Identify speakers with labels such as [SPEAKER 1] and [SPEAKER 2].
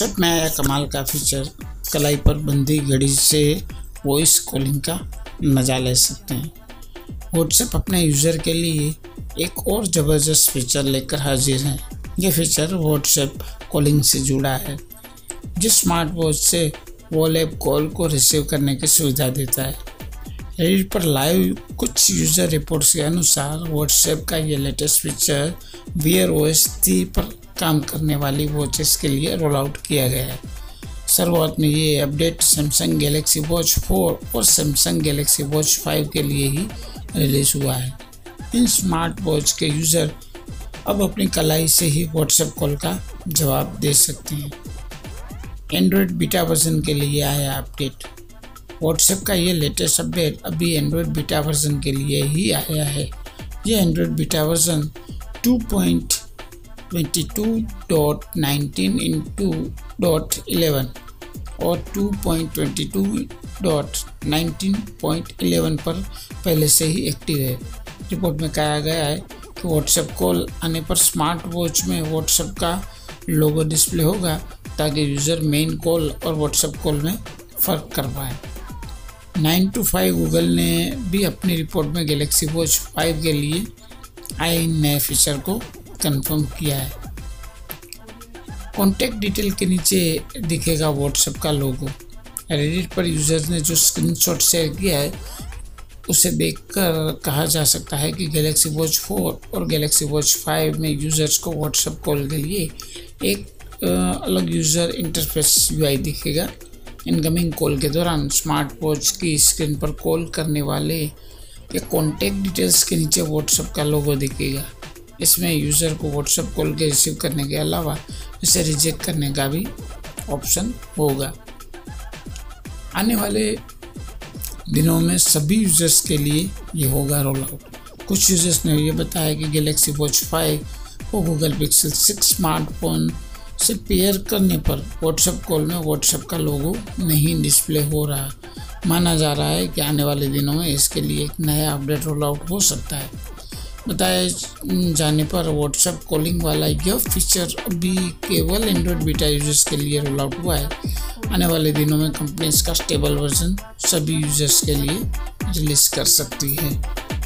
[SPEAKER 1] WhatsApp में आया कमाल का फीचर कलाई पर बंदी घड़ी से वॉइस कॉलिंग का मज़ा ले सकते हैं। व्हाट्सएप अपने यूज़र के लिए एक और ज़बरदस्त फीचर लेकर हाजिर है। ये फीचर व्हाट्सएप कॉलिंग से जुड़ा है जिस स्मार्ट वॉच से वॉल ऐप कॉल को रिसीव करने की सुविधा देता है। रेडिट पर लाइव कुछ यूज़र रिपोर्ट्स के अनुसार व्हाट्सएप का ये latest feature Wear O S three पर काम करने वाली वॉचेस के लिए रोल आउट किया गया है। शुरुआत में ये अपडेट सैमसंग गैलेक्सी वॉच 4 और सैमसंग गैलेक्सी वॉच 5 के लिए ही रिलीज़ हुआ है। इन स्मार्ट वॉच के यूज़र अब अपनी कलाई से ही व्हाट्सएप कॉल का जवाब दे सकते हैं। एंड्रॉयड बीटा वर्जन के लिए आया अपडेट व्हाट्सएप का ये लेटेस्ट अपडेट अभी एंड्रॉयड बीटा वर्जन के लिए ही आया है। ये Android beta version 2.22.19 into dot eleven और 2.22.19.11 पर पहले से ही एक्टिव है। रिपोर्ट में कहा गया है कि व्हाट्सएप कॉल आने पर स्मार्ट वॉच में व्हाट्सएप का लोगो डिस्प्ले होगा ताकि यूज़र मेन कॉल और व्हाट्सएप कॉल में फ़र्क कर पाए। नाइन टू फाइव गूगल ने भी अपनी रिपोर्ट में गैलेक्सी वॉच फाइव के लिए आए नए फीचर को कंफर्म किया है। कॉन्टैक्ट डिटेल के नीचे दिखेगा व्हाट्सएप का लोगो रेडिट पर यूज़र्स ने जो स्क्रीनशॉट शेयर किया है, उसे देखकर कहा जा सकता है कि गैलेक्सी वॉच फोर और गैलेक्सी वॉच फाइव में यूज़र्स को व्हाट्सएप कॉल के लिए एक अलग यूज़र इंटरफेस यूआई दिखेगा। इनकमिंग कॉल के दौरान स्मार्ट वॉच की स्क्रीन पर कॉल करने वाले या कॉन्टैक्ट डिटेल्स के नीचे व्हाट्सएप का लोगो दिखेगा। इसमें यूज़र को व्हाट्सएप कॉल के रिसीव करने के अलावा इसे रिजेक्ट करने का भी ऑप्शन होगा। आने वाले दिनों में सभी यूज़र्स के लिए ये होगा रोल आउट कुछ यूज़र्स ने ये बताया कि गैलेक्सी वॉच फाइव और गूगल पिक्सल सिक्स स्मार्टफ़ोन से पेयर करने पर व्हाट्सएप कॉल में व्हाट्सएप का लोगो नहीं डिस्प्ले हो रहा। माना जा रहा है कि आने वाले दिनों में इसके लिए एक नया अपडेट रोल आउट हो सकता है। बताए जाने पर व्हाट्सएप कॉलिंग वाला यह फीचर अभी केवल एंड्रॉयड बीटा यूज़र्स के लिए रोल आउट हुआ है। आने वाले दिनों में कंपनी इसका स्टेबल वर्जन सभी यूज़र्स के लिए रिलीज़ कर सकती है।